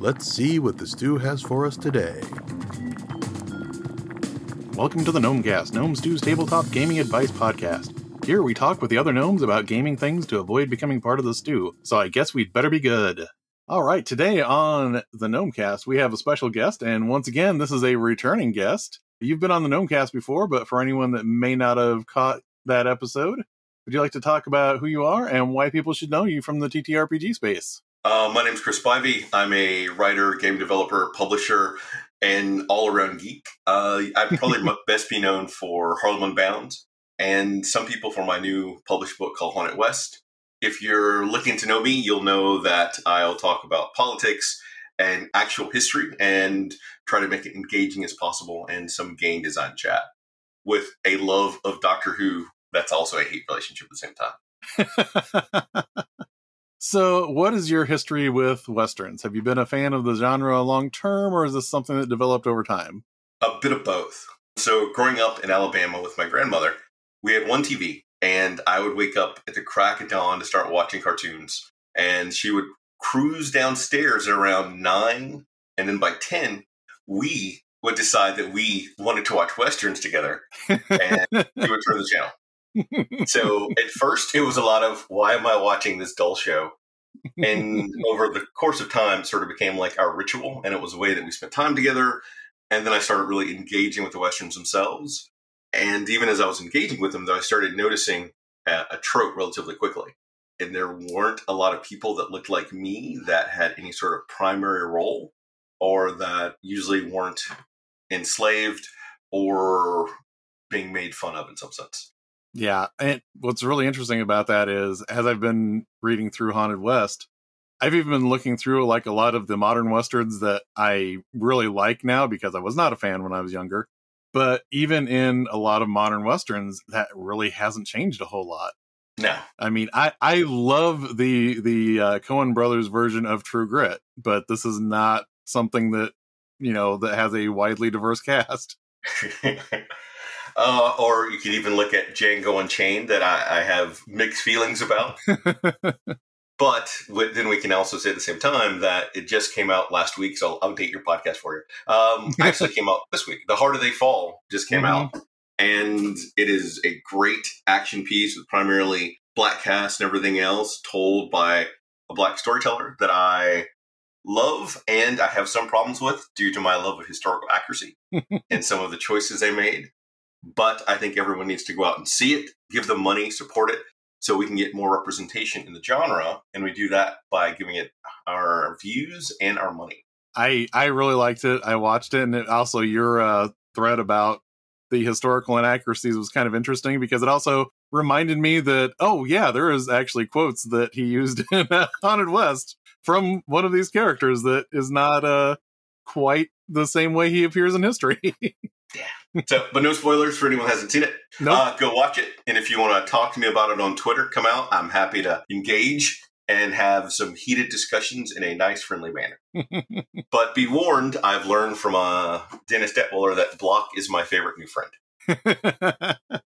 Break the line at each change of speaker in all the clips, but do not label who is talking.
Let's see what the stew has for us today. Welcome to the Gnomecast, Gnome Stew's tabletop gaming advice podcast. Here we talk with the other gnomes about gaming things to avoid becoming part of the stew, so I guess we'd better be good. All right, today on the Gnomecast, we have a special guest, and once again, this is a returning guest. You've been on the Gnomecast before, but for anyone that may not have caught that episode, would you like to talk about who you are and why people should know you from the TTRPG space?
Uh, my name's Chris Spivey. I'm a writer, game developer, publisher, and all around geek. Uh, I'd probably best be known for Harlem Unbound and some people for my new published book called Haunted West. If you're looking to know me, you'll know that I'll talk about politics and actual history and try to make it engaging as possible and some game design chat with a love of Doctor Who. That's also a hate relationship at the
same time. so, what is your history with westerns? Have you been a fan of the genre long term, or is this something that developed over time?
A bit of both. So, growing up in Alabama with my grandmother, we had one TV, and I would wake up at the crack of dawn to start watching cartoons. And she would cruise downstairs at around nine, and then by 10, we would decide that we wanted to watch westerns together, and we would turn the channel. So at first, it was a lot of why am I watching this dull show? And over the course of time, sort of became like our ritual, and it was a way that we spent time together. And then I started really engaging with the westerns themselves. And even as I was engaging with them, though, I started noticing a, a trope relatively quickly. And there weren't a lot of people that looked like me that had any sort of primary role or that usually weren't enslaved or being made fun of in some sense.
Yeah. And what's really interesting about that is as I've been reading through Haunted West, I've even been looking through like a lot of the modern westerns that I really like now because I was not a fan when I was younger. But even in a lot of modern westerns, that really hasn't changed a whole lot.
No,
I mean, I I love the the uh, Coen Brothers version of True Grit, but this is not something that you know that has a widely diverse cast.
uh, or you could even look at Django Unchained, that I, I have mixed feelings about. But then we can also say at the same time that it just came out last week, so I'll update your podcast for you. Um, actually came out this week. The Harder They Fall just came mm-hmm. out, and it is a great action piece with primarily black cast and everything else, told by a black storyteller that I love and I have some problems with due to my love of historical accuracy and some of the choices they made. But I think everyone needs to go out and see it, give them money, support it, so we can get more representation in the genre and we do that by giving it our views and our money.
I i really liked it. I watched it and it also your uh, thread about the historical inaccuracies was kind of interesting because it also reminded me that oh yeah there is actually quotes that he used in uh, haunted west from one of these characters that is not uh quite the same way he appears in history.
Yeah so, but no spoilers for anyone who hasn't seen it.
No,
uh, go watch it, and if you want to talk to me about it on Twitter, come out. I'm happy to engage and have some heated discussions in a nice, friendly manner. but be warned, I've learned from uh, Dennis Detwiller that Block is my favorite new friend.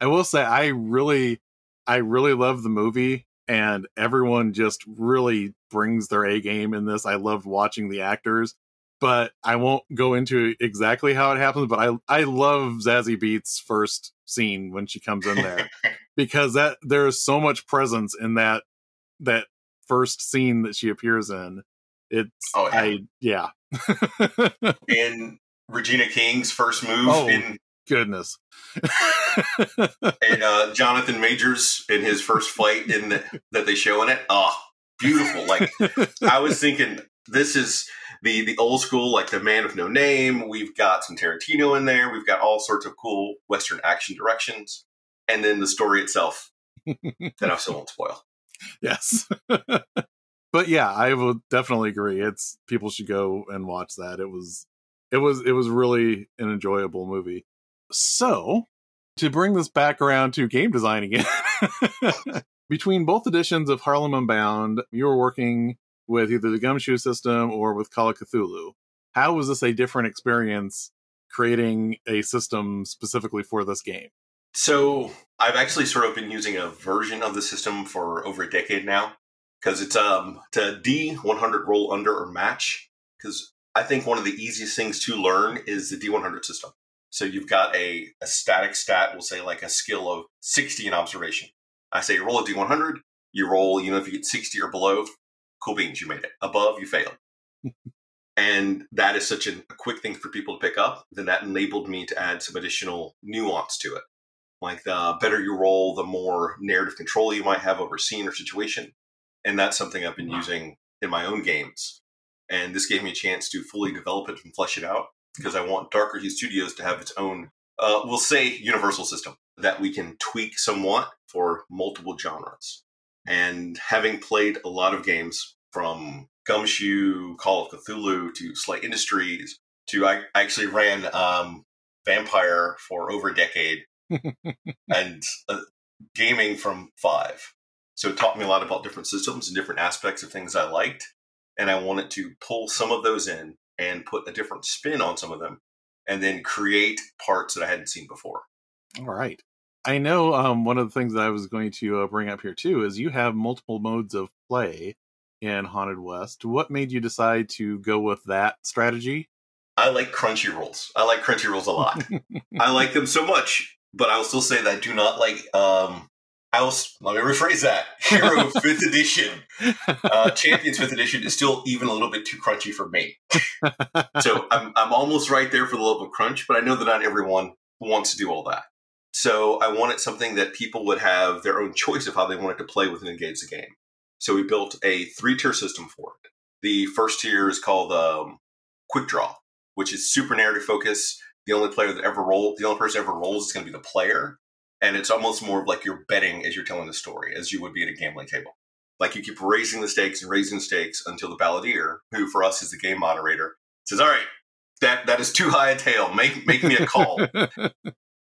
I will say, I really, I really love the movie, and everyone just really brings their A game in this. I loved watching the actors but I won't go into exactly how it happens. But I I love Zazie Beetz' first scene when she comes in there because that there is so much presence in that that first scene that she appears in. It's oh, yeah.
I yeah. and Regina King's first move oh, in
goodness.
and uh, Jonathan Majors in his first fight in the, that they show in it. Oh, beautiful! Like I was thinking, this is the the old school, like the Man with No Name. We've got some Tarantino in there. We've got all sorts of cool Western action directions, and then the story itself that I still won't spoil.
Yes, but yeah, I will definitely agree. It's people should go and watch that. It was it was it was really an enjoyable movie. So to bring this back around to game design again. Between both editions of Harlem Unbound, you were working with either the gumshoe system or with Call of Cthulhu. How was this a different experience creating a system specifically for this game?
So I've actually sort of been using a version of the system for over a decade now because it's um to D one hundred roll under or match. Because I think one of the easiest things to learn is the D one hundred system. So you've got a, a static stat, we'll say like a skill of sixty in observation. I say you roll a D one hundred. You roll, you know, if you get sixty or below, cool beans, you made it. Above, you failed. and that is such a, a quick thing for people to pick up. Then that enabled me to add some additional nuance to it. Like the better you roll, the more narrative control you might have over scene or situation. And that's something I've been using in my own games. And this gave me a chance to fully develop it and flesh it out because I want Darker Hue Studios to have its own, uh, we'll say, universal system that we can tweak somewhat for multiple genres. And having played a lot of games from Gumshoe, Call of Cthulhu to Slight Industries to I, I actually ran um, Vampire for over a decade and uh, gaming from five. So it taught me a lot about different systems and different aspects of things I liked. And I wanted to pull some of those in and put a different spin on some of them and then create parts that I hadn't seen before.
All right. I know um, one of the things that I was going to uh, bring up here too is you have multiple modes of play in Haunted West. What made you decide to go with that strategy?
I like crunchy rolls. I like crunchy rolls a lot. I like them so much, but I will still say that I do not like. Um, I will let me rephrase that. Hero Fifth Edition, uh, Champions Fifth Edition is still even a little bit too crunchy for me. so I'm I'm almost right there for the level of crunch, but I know that not everyone wants to do all that. So I wanted something that people would have their own choice of how they wanted to play with and engage the game. So we built a three tier system for it. The first tier is called um, Quick Draw, which is super narrative focus. The only player that ever roll, the only person ever rolls is going to be the player, and it's almost more of like you're betting as you're telling the story, as you would be at a gambling table. Like you keep raising the stakes and raising the stakes until the balladeer, who for us is the game moderator, says, "All right, that that is too high a tail. Make make me a call."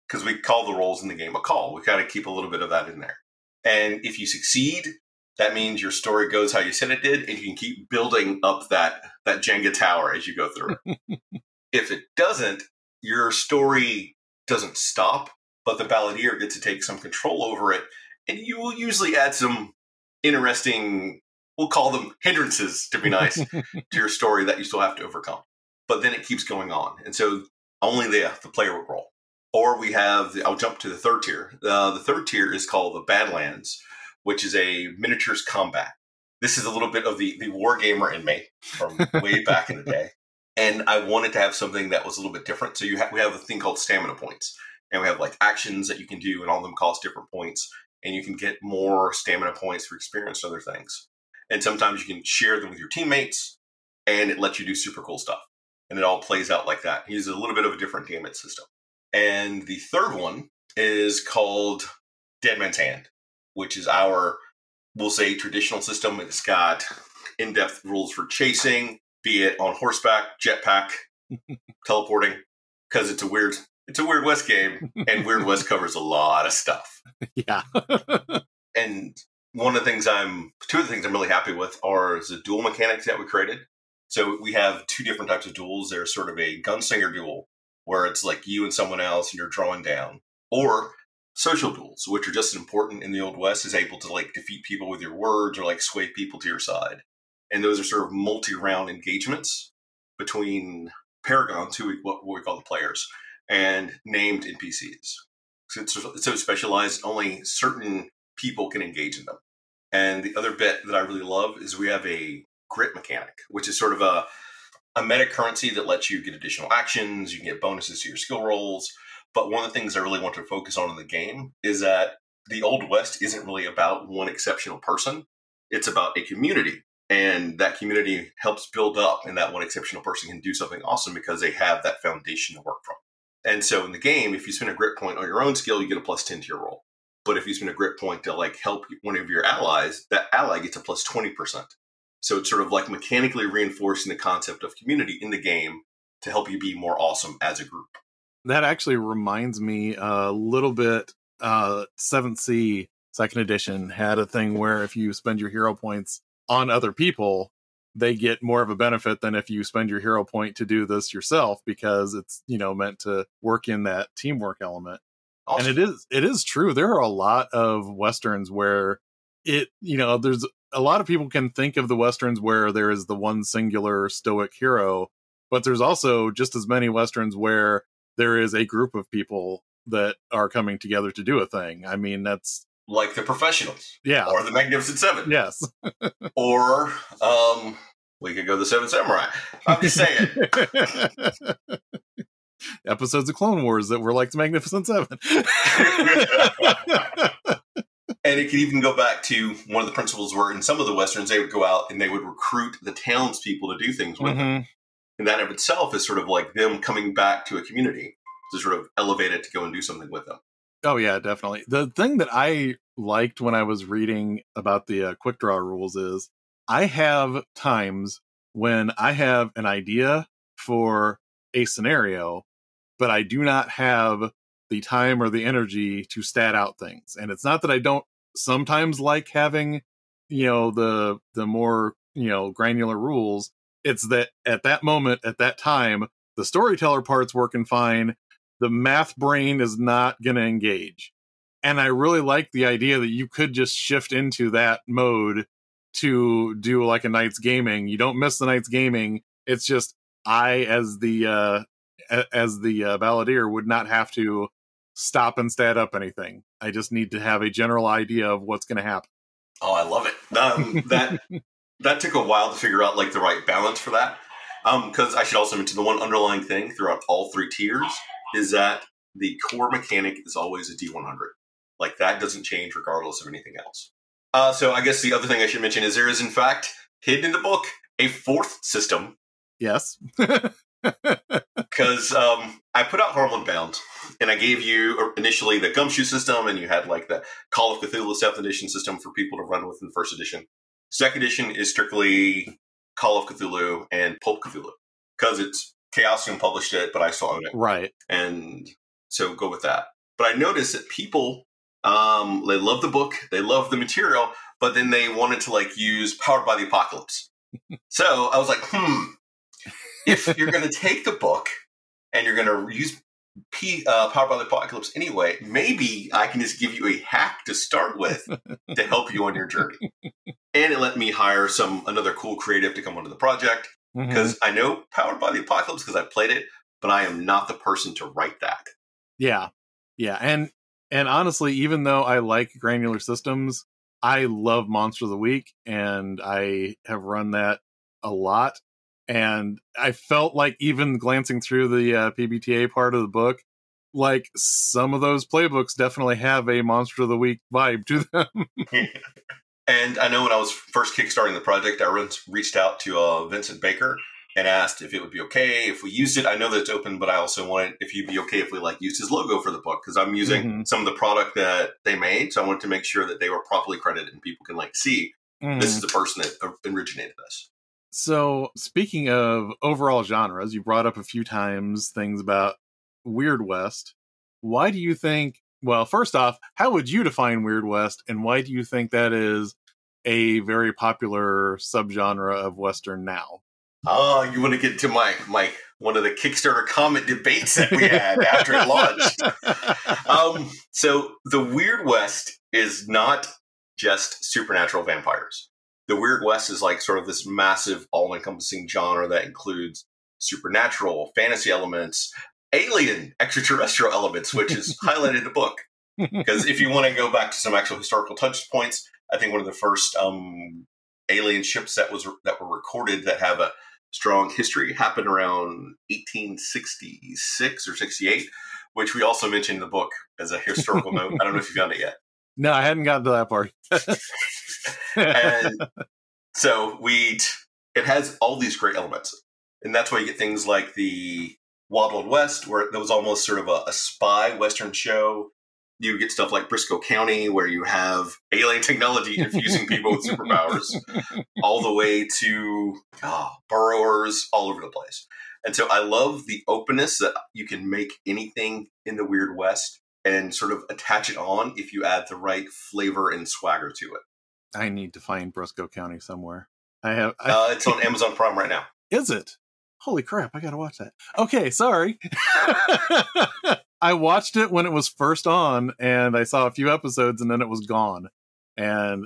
because we call the rolls in the game a call. We got to keep a little bit of that in there. And if you succeed, that means your story goes how you said it did, and you can keep building up that that Jenga tower as you go through it. if it doesn't, your story doesn't stop, but the balladeer gets to take some control over it, and you will usually add some interesting, we'll call them hindrances to be nice, to your story that you still have to overcome. But then it keeps going on, and so only the the player will roll. Or we have, the, I'll jump to the third tier. Uh, the third tier is called the Badlands, which is a miniatures combat. This is a little bit of the, the war gamer in me from way back in the day. And I wanted to have something that was a little bit different. So you ha- we have a thing called stamina points. And we have like actions that you can do, and all of them cost different points. And you can get more stamina points for experience and other things. And sometimes you can share them with your teammates, and it lets you do super cool stuff. And it all plays out like that. He's a little bit of a different damage system. And the third one is called Dead Man's Hand, which is our, we'll say, traditional system. It's got in depth rules for chasing, be it on horseback, jetpack, teleporting, because it's a weird. It's a Weird West game, and Weird West covers a lot of stuff.
Yeah.
and one of the things I'm, two of the things I'm really happy with are the duel mechanics that we created. So we have two different types of duels. There's sort of a gunslinger duel, where it's like you and someone else and you're drawing down, or social duels, which are just as important in the Old West, is able to like defeat people with your words or like sway people to your side. And those are sort of multi-round engagements between paragons, who we, what we call the players, and named NPCs. So it's, it's so specialized, only certain people can engage in them. And the other bit that I really love is we have a grit mechanic, which is sort of a a meta currency that lets you get additional actions, you can get bonuses to your skill rolls. But one of the things I really want to focus on in the game is that the Old West isn't really about one exceptional person, it's about a community. And that community helps build up, and that one exceptional person can do something awesome because they have that foundation to work from. And so in the game, if you spend a grit point on your own skill, you get a plus 10 to your roll. But if you spend a grit point to like help one of your allies, that ally gets a plus 20%. So it's sort of like mechanically reinforcing the concept of community in the game to help you be more awesome as a group.
That actually reminds me a little bit. Uh, Seventh Sea Second Edition had a thing where if you spend your hero points on other people, they get more of a benefit than if you spend your hero point to do this yourself because it's you know meant to work in that teamwork element. Awesome. And it is it is true. There are a lot of westerns where it you know there's a lot of people can think of the westerns where there is the one singular stoic hero, but there's also just as many westerns where there is a group of people that are coming together to do a thing. I mean, that's
like the professionals
yeah,
or the Magnificent Seven.
yes.
Or um, we could go the Seven Samurai. I'm just saying.
Episodes of Clone Wars that were like the Magnificent Seven.
And it could even go back to one of the principles where in some of the westerns they would go out and they would recruit the townspeople to do things with them. And that of itself is sort of like them coming back to a community to sort of elevate it to go and do something with them.
Oh yeah, definitely. The thing that I liked when I was reading about the uh, quick draw rules is I have times when I have an idea for a scenario, but I do not have the time or the energy to stat out things. And it's not that I don't sometimes like having, you know, the the more, you know, granular rules. It's that at that moment, at that time, the storyteller part's working fine. The math brain is not going to engage. And I really like the idea that you could just shift into that mode to do like a night's gaming. You don't miss the night's gaming. It's just I, as the uh, as the uh, balladeer, would not have to stop and stat up anything. I just need to have a general idea of what's going to happen.
Oh, I love it. Um, that that took a while to figure out like the right balance for that. Because I should also mention the one underlying thing throughout all three tiers is that the core mechanic is always a D100. Like that doesn't change regardless of anything else. Uh, so I guess the other thing I should mention is there is in fact hidden in the book a fourth system
Yes.
because um, I put out Harlem Unbound, and I gave you initially the Gumshoe system, and you had like the Call of Cthulhu Seventh Edition system for people to run with in First Edition. Second Edition is strictly Call of Cthulhu and Pulp Cthulhu because it's Chaosium published it, but I still own it,
right.
and so go with that. But I noticed that people um, they love the book, they love the material, but then they wanted to like use Powered by the Apocalypse. so I was like, hmm, if you're going to take the book and you're going to use P, uh, Powered by the Apocalypse anyway, maybe I can just give you a hack to start with to help you on your journey. And it let me hire some another cool creative to come onto the project because I know Powered by the Apocalypse because I played it, but I am not the person to write that.
Yeah. Yeah. And and honestly, even though I like granular systems, I love Monster of the Week and I have run that a lot. And I felt like even glancing through the uh, PBTA part of the book, like some of those playbooks definitely have a Monster of the Week vibe to them.
And I know when I was first kickstarting the project, I re- reached out to uh, Vincent Baker and asked if it would be okay if we used it. I know that it's open, but I also wanted if you'd be okay if we like used his logo for the book because I'm using
Mhm.
some of the product that they made, so I wanted to make sure that they were properly credited and people can like see this is the person that originated this.
So, speaking of overall genres, you brought up a few times things about Weird West. Why do you think? Well, first off, how would you define Weird West, and why do you think that is a very popular subgenre of Western now?
Oh, you want to get to my my one of the Kickstarter comment debates that we had after it launched. um, so the Weird West is not just supernatural vampires. The Weird West is like sort of this massive, all-encompassing genre that includes supernatural, fantasy elements, alien, extraterrestrial elements, which is highlighted in the book. Because if you want to go back to some actual historical touch points, I think one of the first um, alien ships that was that were recorded that have a strong history happened around 1866 or 68, which we also mentioned in the book as a historical note. I don't know if you found it yet.
no, I hadn't gotten to that part.
And so we it has all these great elements. And that's why you get things like the Wild Wild West, where there was almost sort of a, a spy Western show. You get stuff like Brisco County, where you have alien technology infusing people with superpowers, all the way to oh, burrowers all over the place. And so I love the openness that you can make anything in the Weird West and sort of attach it on if you add the right flavor and swagger to it.
I need to find Brisco County somewhere. I have. I,
Uh, it's on Amazon Prime right now.
Is it? Holy crap, I gotta watch that. Okay, sorry. I watched it when it was first on and I saw a few episodes and then it was gone. And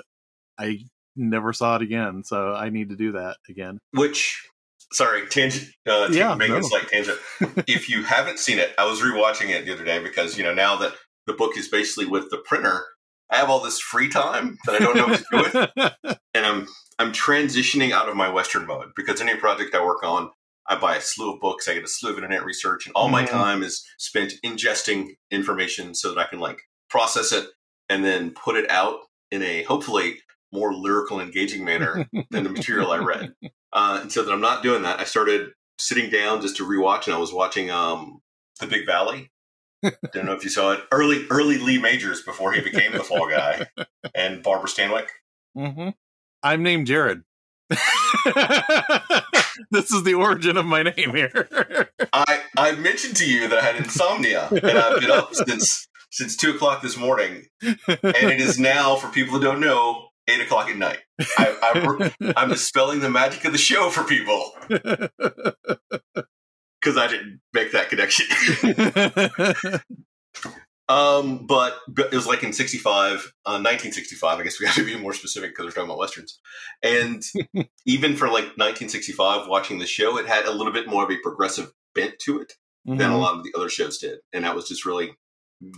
I never saw it again. So I need to do that again.
Which, sorry, tangent. Uh,
Yeah,
making
no.
a slight tangent. if you haven't seen it, I was rewatching it the other day because you know now that the book is basically with the printer, I have all this free time that I don't know what to do with, and I'm I'm transitioning out of my Western mode because any project I work on, I buy a slew of books, I get a slew of internet research, and all my
Mhm.
time is spent ingesting information so that I can like process it and then put it out in a hopefully more lyrical, engaging manner than the material I read. Uh, and so that I'm not doing that, I started sitting down just to rewatch, and I was watching um, The Big Valley. Don't know if you saw it. Early, early Lee Majors before he became the Fall Guy, and Barbara Stanwyck.
hmm I'm named Jared. this is the origin of my name here.
I I mentioned to you that I had insomnia, and I've been up since since two o'clock this morning, and it is now for people who don't know eight o'clock at night. I, I, I'm dispelling the magic of the show for people because I didn't make that connection. Um, but, it was like in 65, uh, 1965. I guess we have to be more specific because we're talking about westerns. And even for like 1965, watching the show, it had a little bit more of a progressive bent to it than a
Mhm.
lot of the other shows did, and that was just really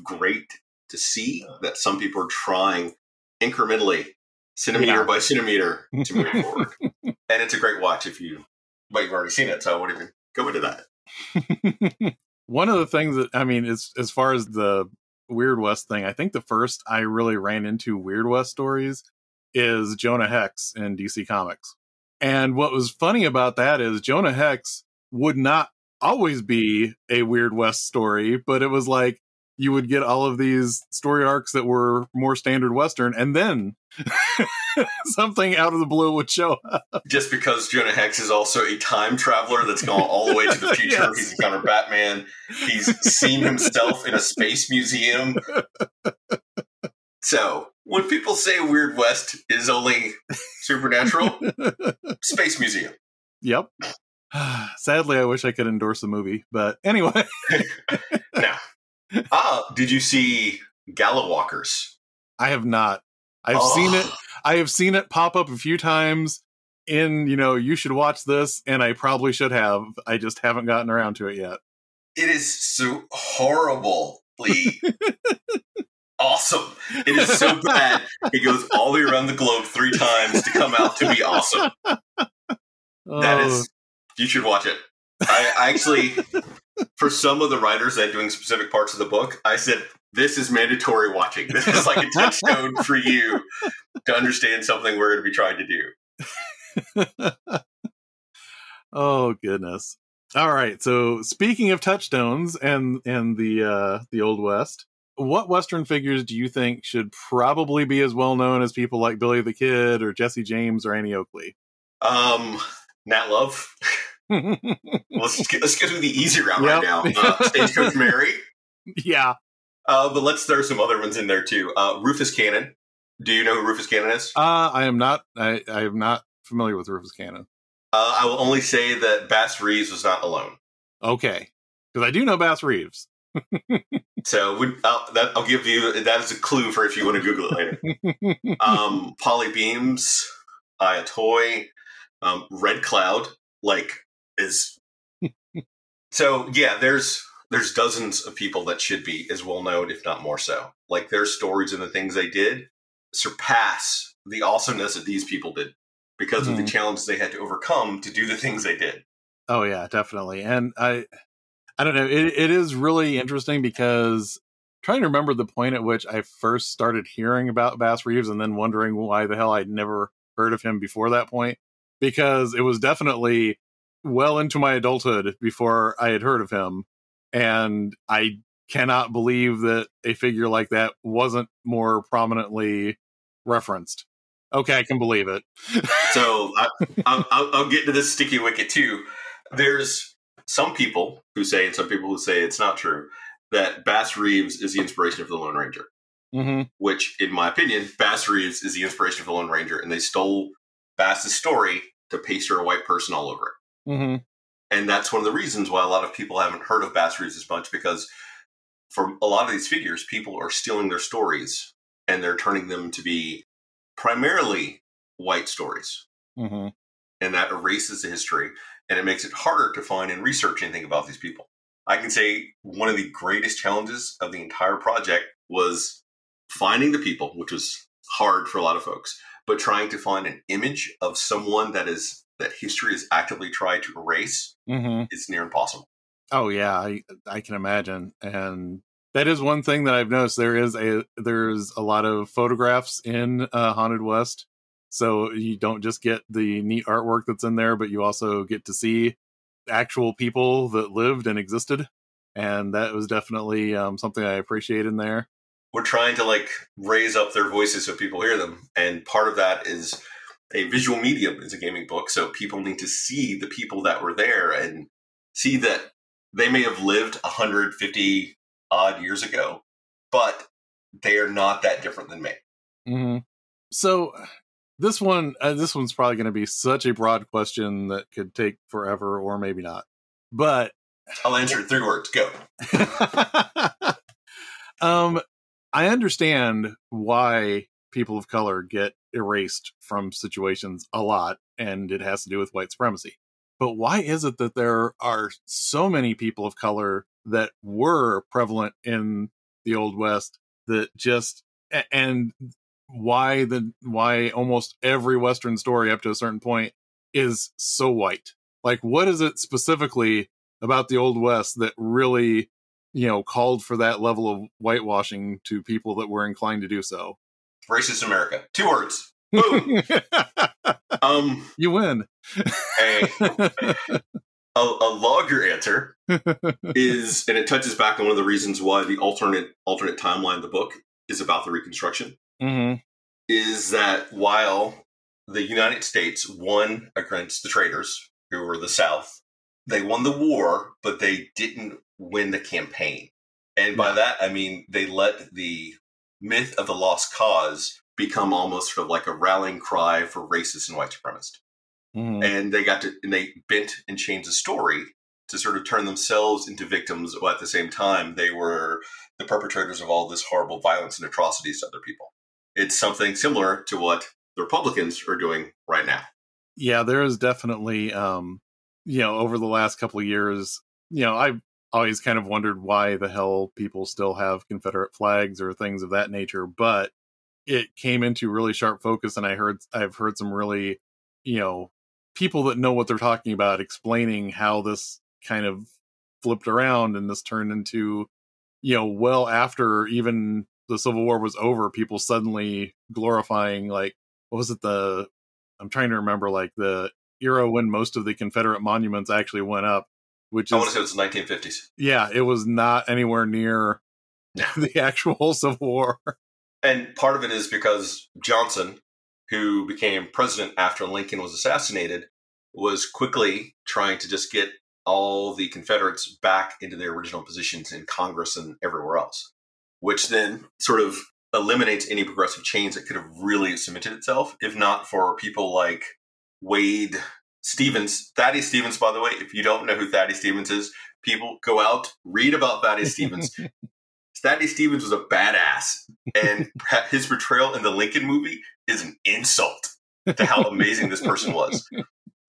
great to see that some people are trying incrementally, centimeter
Yeah.
by centimeter, to move forward. And it's a great watch if you, but you've already seen it, so I won't even go into that.
One of the things that I mean is as far as the Weird West thing, I think the first I really ran into Weird West stories is Jonah Hex in DC Comics. And what was funny about that is Jonah Hex would not always be a Weird West story, but it was like you would get all of these story arcs that were more standard Western, and then something out of the blue would show up.
just because Jonah Hex is also a time traveler that's gone all the way to the future.
Yes.
He's encountered Batman. He's seen himself in a space museum. So when people say Weird West is only supernatural, space museum.
Yep. Sadly, I wish I could endorse the movie, but anyway.
Now, ah, did you see Gallowwalkers?
I have not. I've
Oh,
seen it. Oh. I have seen it pop up a few times in, you know, you should watch this, and I probably should have. I just haven't gotten around to it yet.
It is so horribly awesome. It is so bad. It goes all the way around the globe three times to come out to be awesome. That
Oh,
is, you should watch it. I, I actually, for some of the writers that doing specific parts of the book, I said, this is mandatory watching. This is like a touchstone for you to understand something we're going to be trying to do.
oh goodness. All right. So speaking of touchstones and and the uh the old west, what western figures do you think should probably be as well known as people like Billy the Kid or Jesse James or Annie Oakley?
Um, Nat Love. Let's get, let's get to the easy route
Yep.
right now. Uh, Stagecoach Mary.
yeah.
Uh, but let's throw some other ones in there too. Uh, Rufus Cannon. Do you know who Rufus Cannon is?
Uh I am not I I am not familiar with Rufus Cannon.
Uh, I will only say that Bass Reeves was not alone.
Okay. Because I do know Bass Reeves.
So would, I'll, that, I'll give you that is a clue for if you want to Google it later. um, Polly Bemis, Aya Toy, um, Red Cloud, like is so yeah. There's there's dozens of people that should be as well known, if not more so. Like their stories and the things they did surpass the awesomeness that these people did because of the
Mhm.
challenges they had to overcome to do the things they did.
Oh yeah, definitely. And I I don't know, it it is really interesting because trying to remember the point at which I first started hearing about Bass Reeves and then wondering why the hell I'd never heard of him before that point because it was definitely well into my adulthood before I had heard of him and I cannot believe that a figure like that wasn't more prominently referenced. Okay, I can believe it.
So I, I'll, I'll, get to this sticky wicket too. There's some people who say, and some people who say it's not true, that Bass Reeves is the inspiration of the Lone Ranger.
hmm
Which, in my opinion, Bass Reeves is the inspiration of the Lone Ranger, and they stole Bass's story to paster a white person all over it.
hmm
And that's one of the reasons why a lot of people haven't heard of Bass Reeves as much because for a lot of these figures, people are stealing their stories and they're turning them to be primarily white stories.
Mm-hmm.
And that erases the history and it makes it harder to find and research anything about these people. I can say one of the greatest challenges of the entire project was finding the people, which was hard for a lot of folks, but trying to find an image of someone that is that history is actively trying to erase
Mm-hmm.
is near impossible.
Oh yeah, I I can imagine, and that is one thing that I've noticed. There is a there's a lot of photographs in uh, Haunted West, so you don't just get the neat artwork that's in there, but you also get to see actual people that lived and existed, and that was definitely um, something I appreciate in there.
We're trying to like raise up their voices so people hear them, and part of that is a visual medium is a gaming book, so people need to see the people that were there and see that they may have lived 150 odd years ago, but they are not that different than me.
Mm-hmm. So this one, uh, this one's probably going to be such a broad question that could take forever, or maybe not. But
I'll answer it three words. Go.
um, I understand why people of color get erased from situations a lot, and it has to do with white supremacy. But why is it that there are so many people of color that were prevalent in the Old West that just and why the why almost every Western story up to a certain point is so white? Like, what is it specifically about the Old West that really you know called for that level of whitewashing to people that were inclined to do so
Racist America. Two words. Boom. um,
you win
a, a, a answer is, and it touches back on one of the reasons why the alternate alternate timeline of the book is about the Reconstruction.
hmm
Is that while the United States won against the traitors, who were the South, they won the war, but they didn't win the campaign. And by that, I mean they let the myth of the lost cause become almost sort of like a rallying cry for racists and white supremacists
hmm
and they got to and they bent and changed the story to sort of turn themselves into victims while at the same time they were the perpetrators of all this horrible violence and atrocities to other people. It's something similar to what the republicans are doing right now.
Yeah there is definitely um you know over the last couple of years you know i've always kind of wondered why the hell people still have confederate flags or things of that nature but it came into really sharp focus and i heard i've heard some really you know people that know what they're talking about explaining how this kind of flipped around and this turned into you know well after even the civil war was over people suddenly glorifying like what was it the i'm trying to remember like the era when most of the confederate monuments actually went up which
i want to say it's the 1950s
yeah it was not anywhere near the actual civil war.
And part of it is because johnson who became president after lincoln was assassinated was quickly trying to just get all the confederates back into their original positions in congress and everywhere else which then sort of eliminates any progressive change that could have really cemented itself, if not for people like Wade Stevens. Thaddeus Stevens, by the way, if you don't know who Thaddeus Stevens is, people go out, read about Thaddeus Stevens. Thaddeus Stevens was a badass, and his portrayal in the Lincoln movie is an insult to how amazing this person was.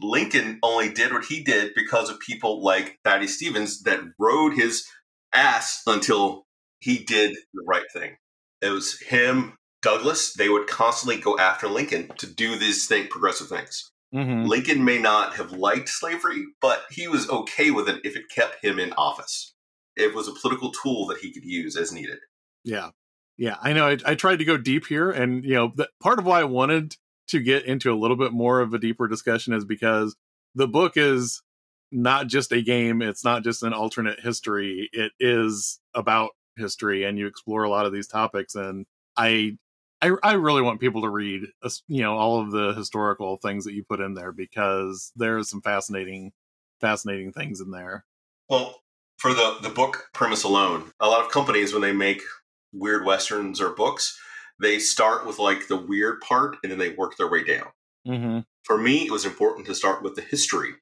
Lincoln only did what he did because of people like Thaddeus Stevens that rode his ass until he did the right thing. It was him, Douglass. They would constantly go after Lincoln to do these thing, progressive things.
Mhm.
Lincoln may not have liked slavery, but he was okay with it if it kept him in office. It was a political tool that he could use as needed.
Yeah. Yeah. I know. I, I tried to go deep here. And, you know, the, part of why I wanted to get into a little bit more of a deeper discussion is because the book is not just a game, it's not just an alternate history. It is about history, and you explore a lot of these topics. And I. I, I really want people to read, you know, all of the historical things that you put in there because there's some fascinating, fascinating things in there.
Well, for the, the book premise alone, a lot of companies, when they make weird westerns or books, they start with like the weird part and then they work their way down.
Mm-hmm.
For me, it was important to start with the history.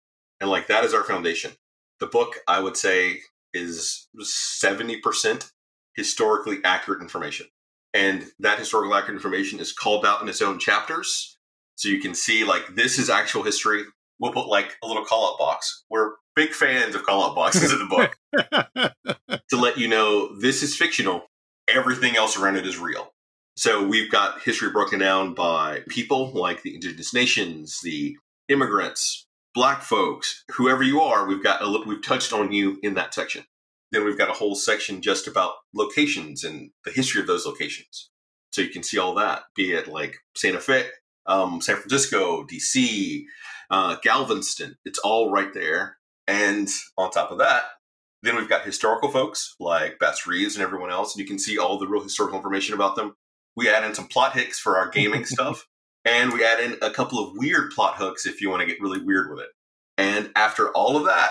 And like that is our foundation. The book, I would say, is 70% historically accurate information. And that historical accurate information is called out in its own chapters. So you can see like this is actual history. We'll put like a little call out box. We're big fans of call out boxes in the book to let you know this is fictional. Everything else around it is real. So we've got history broken down by people like the indigenous nations, the immigrants, black folks, whoever you are. We've got a look. We've touched on you in that section. Then we've got a whole section just about locations and the history of those locations. So you can see all that, be it like Santa Fe, um, San Francisco, DC, uh, Galveston. It's all right there. And on top of that, then we've got historical folks like Bass Reeves and everyone else, and you can see all the real historical information about them. We add in some plot hicks for our gaming stuff, and we add in a couple of weird plot hooks if you want to get really weird with it. And after all of that,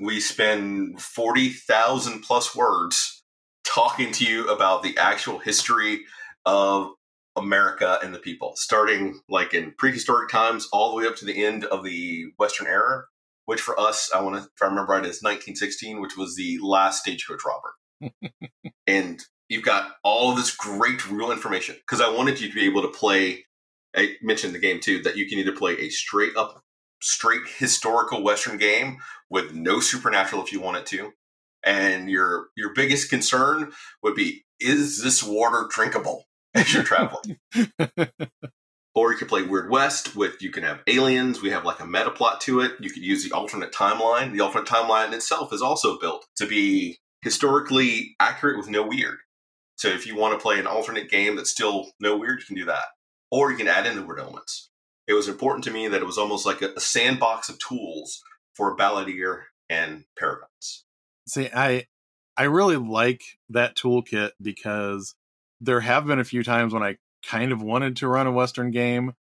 we spend 40,000 plus words talking to you about the actual history of America and the people, starting like in prehistoric times all the way up to the end of the Western era, which for us, I want to, if I remember right, is 1916, which was the last stagecoach robber. and you've got all of this great real information because I wanted you to be able to play. I mentioned the game too that you can either play a straight up, straight historical Western game with no supernatural if you want it to, and your your biggest concern would be is this water drinkable as you're traveling. or you could play Weird West with you can have aliens. We have like a meta plot to it. You could use the alternate timeline. The alternate timeline itself is also built to be historically accurate with no weird. So if you want to play an alternate game that's still no weird, you can do that. Or you can add in the weird elements. It was important to me that it was almost like a, a sandbox of tools for balladeer and paragons.
See, I I really like that toolkit because there have been a few times when I kind of wanted to run a Western game,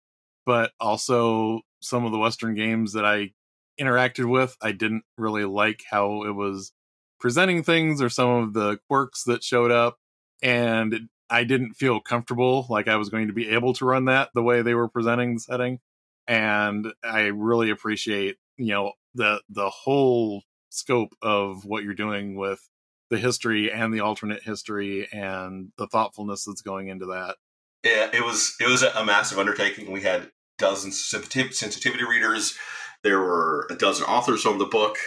but also some of the Western games that I interacted with, I didn't really like how it was presenting things or some of the quirks that showed up. And I didn't feel comfortable like I was going to be able to run that the way they were presenting the setting. And I really appreciate, you know, the the whole scope of what you're doing with the history and the alternate history and the thoughtfulness that's going into that.
Yeah, it was it was a massive undertaking. We had dozens of sensitivity readers. There were a dozen authors on the book,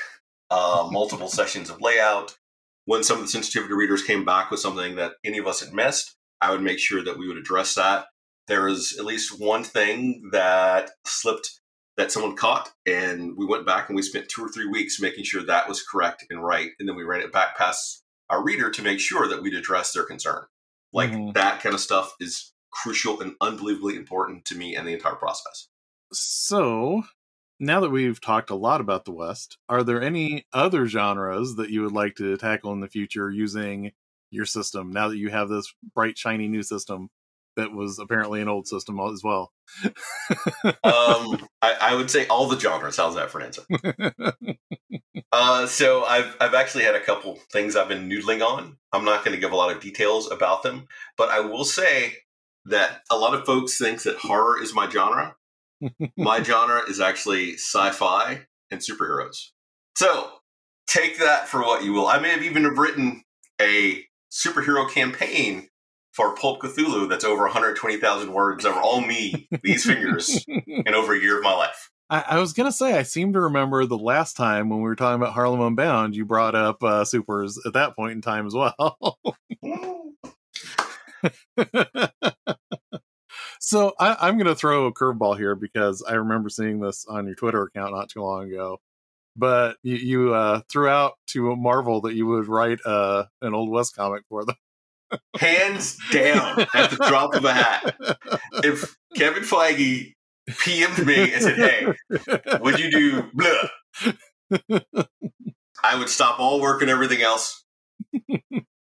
uh, multiple sessions of layout. When some of the sensitivity readers came back with something that any of us had missed, I would make sure that we would address that. There was at least one thing that slipped that someone caught, and we went back and we spent two or three weeks making sure that was correct and right, and then we ran it back past our reader to make sure that we'd address their concern. Like mm-hmm. that kind of stuff is crucial and unbelievably important to me and the entire process.
So, now that we've talked a lot about the West, are there any other genres that you would like to tackle in the future using your system now that you have this bright, shiny new system that was apparently an old system as well?
um, I, I, would say all the genres. How's that for an answer? uh, so I've I've actually had a couple things I've been noodling on. I'm not going to give a lot of details about them, but I will say that a lot of folks think that horror is my genre. My genre is actually sci-fi and superheroes. So take that for what you will. I may have even have written a superhero campaign for Pulp Cthulhu that's over 120,000 words were all me, these fingers, in over a year of my life.
I, I, was gonna say I seem to remember the last time when we were talking about Harlem Unbound, you brought up uh, supers at that point in time as well. so I, am gonna throw a curveball here because I remember seeing this on your Twitter account not too long ago. But you, you uh, threw out to Marvel that you would write uh, an Old West comic for them
hands down at the drop of a hat. If Kevin Feige PM'd me and said, "Hey, would you do blah?" I would stop all work and everything else.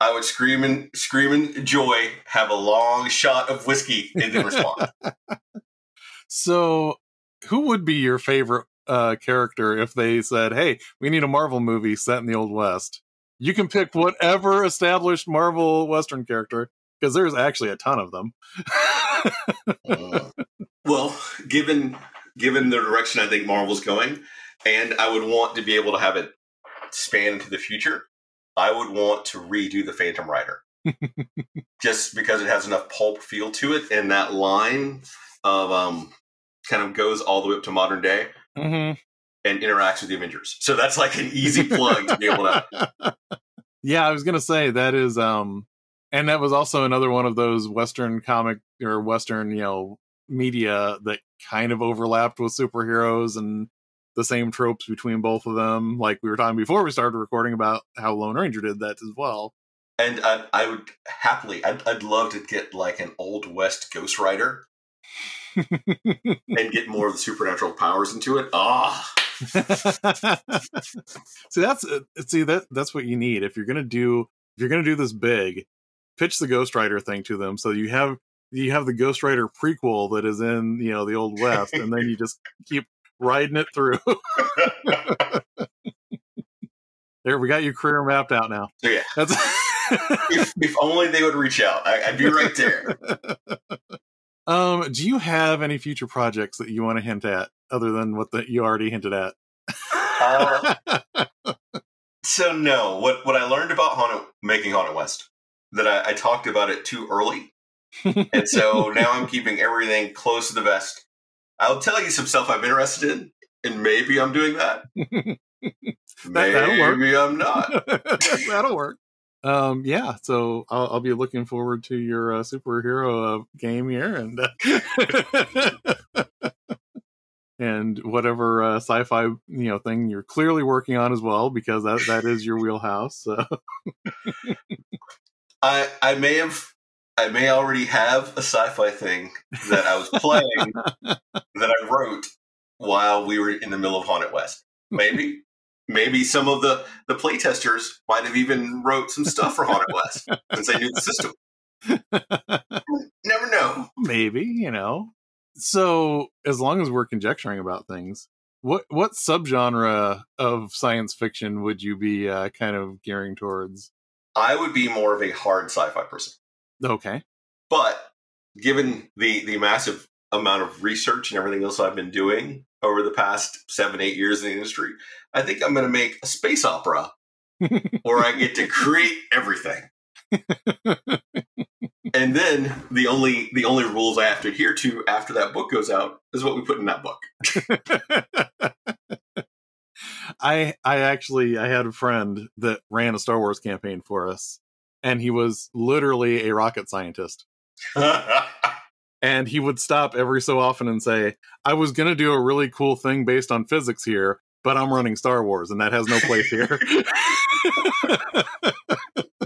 I would scream and scream in joy, have a long shot of whiskey, and then respond.
So, who would be your favorite uh, character if they said, "Hey, we need a Marvel movie set in the Old West"? you can pick whatever established Marvel Western character because there's actually a ton of them.
uh, well, given given the direction I think Marvel's going, and I would want to be able to have it span into the future, I would want to redo the Phantom Rider. Just because it has enough pulp feel to it, and that line of um, kind of goes all the way up to modern day
Mhm.
and interacts with the Avengers. So that's like an easy plug to be able to.
yeah, I was gonna say that is um and that was also another one of those Western comic or Western, you know, media that kind of overlapped with superheroes and the same tropes between both of them. Like we were talking before we started recording about how Lone Ranger did that as well.
And I, I would happily, I'd, I'd love to get like an old West Ghost Rider and get more of the supernatural powers into it. Ah,
see that's uh, see that that's what you need if you're gonna do if you're gonna do this big pitch the ghost rider thing to them so you have you have the ghost rider prequel that is in you know the old west and then you just keep riding it through there we got your career mapped out now
so yeah.
that's
If, if only they would reach out, I, I'd be right there.
um do you have any future projects that you want to hint at other than what the, you already hinted at
Uh, so no, what what I learned about Haunted, making Haunted West that I, I talked about it too early, and so now I'm keeping everything close to the vest. I'll tell you some stuff I'm interested in, and maybe I'm doing that.
work.
maybe I'm not.
That'll work. Um, yeah, so I'll, I'll be looking forward to your uh, superhero uh, game here, and uh, and whatever uh, sci-fi you know thing you're clearly working on as well, because that that is your wheelhouse. So.
I I may have I may already have a sci-fi thing that I was playing that I wrote while we were in the middle of Haunted West. Maybe. Maybe some of the, the playtesters might have even wrote some stuff for Haunted West since they knew the system. Never know.
maybe you know so as long as we're conjecturing about things what what subgenre of science fiction would you be uh, kind of gearing towards
I would be more of a hard sci-fi person.
Okay
But given the the massive amount of research and everything else I've been doing over the past seven, eight years in the industry, I think I'm going to make a space opera where I get to create everything. and then the only the only rules I have to adhere to after that book goes out is what we put in that book.
I I actually I had a friend that ran a Star Wars campaign for us and he was literally a rocket scientist and he would stop every so often and say I was going to do a really cool thing based on physics here but I'm running Star Wars and that has no place here.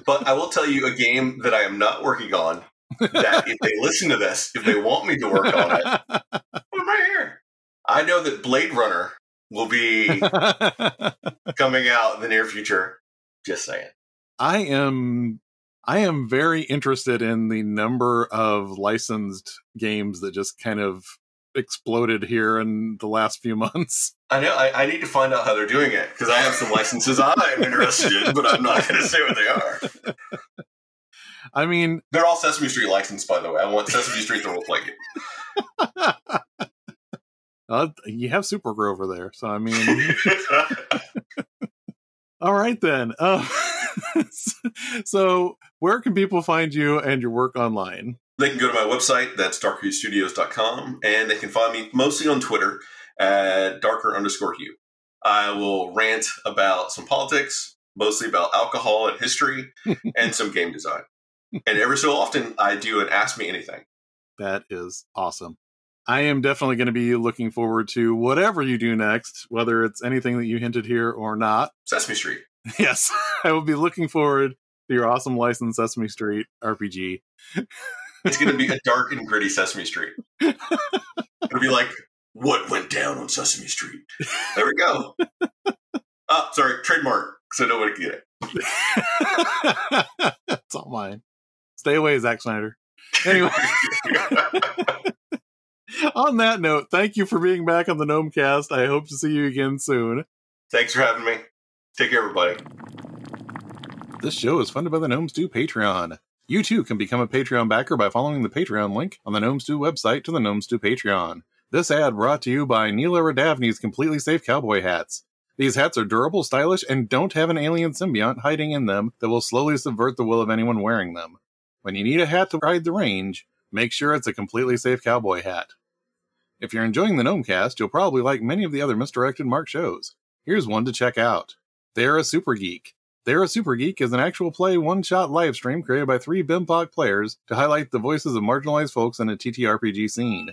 but I will tell you a game that I am not working on. That if they listen to this, if they want me to work on it, I'm right here. I know that Blade Runner will be coming out in the near future. Just saying.
I am I am very interested in the number of licensed games that just kind of exploded here in the last few months.
I know. I, I need to find out how they're doing it because I have some licenses I'm interested in, but I'm not going to say what they are.
I mean,
They're all Sesame Street licensed, by the way. I want Sesame Street the role play game.
uh, you have Supergirl over there, so I mean, all right then. Uh, so, where can people find you and your work online?
They can go to my website, that's darkerhuestudios.com, and they can find me mostly on Twitter at darker underscore hue. I will rant about some politics, mostly about alcohol and history, and some game design. And every so often, I do an Ask Me Anything.
That is awesome. I am definitely going to be looking forward to whatever you do next, whether it's anything that you hinted here or not.
Sesame Street.
Yes, I will be looking forward to your awesome licensed Sesame Street RPG.
It's going to be a dark and gritty Sesame Street. It'll be like, what went down on Sesame Street? There we go. Oh, sorry, trademark, so nobody can get it.
it's all mine. Stay away, Zack Snyder. Anyway, on that note, thank you for being back on the Gnomecast. I hope to see you again soon.
Thanks for having me. Take care, everybody.
This show is funded by the Gnome Stew Patreon. You too can become a Patreon backer by following the Patreon link on the Gnome Stew website to the Gnome Stew Patreon. This ad brought to you by Neela Radavny's completely safe cowboy hats. These hats are durable, stylish, and don't have an alien symbiont hiding in them that will slowly subvert the will of anyone wearing them. When you need a hat to ride the range, make sure it's a completely safe cowboy hat. If you're enjoying the Gnomecast, you'll probably like many of the other Misdirected Mark shows. Here's one to check out. They're a Super Geek. They're a Super Geek is an actual play one shot live stream created by three BIMPOC players to highlight the voices of marginalized folks in a TTRPG scene.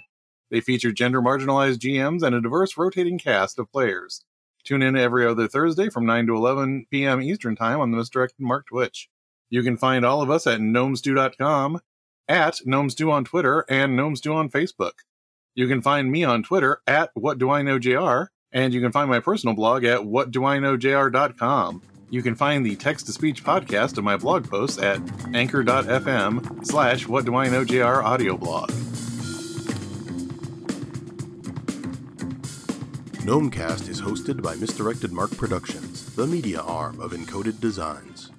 They feature gender marginalized GMs and a diverse rotating cast of players. Tune in every other Thursday from 9 to 11 p.m. Eastern Time on the Misdirected Mark Twitch. You can find all of us at gnomestew.com, at gnomestew on Twitter, and gnomestew on Facebook. You can find me on Twitter at What Do I Know JR, and you can find my personal blog at whatdoiknowjr.com. You can find the text to speech podcast of my blog posts at anchor.fm slash what do I audio blog.
Gnomecast is hosted by Misdirected Mark Productions, the media arm of Encoded Designs.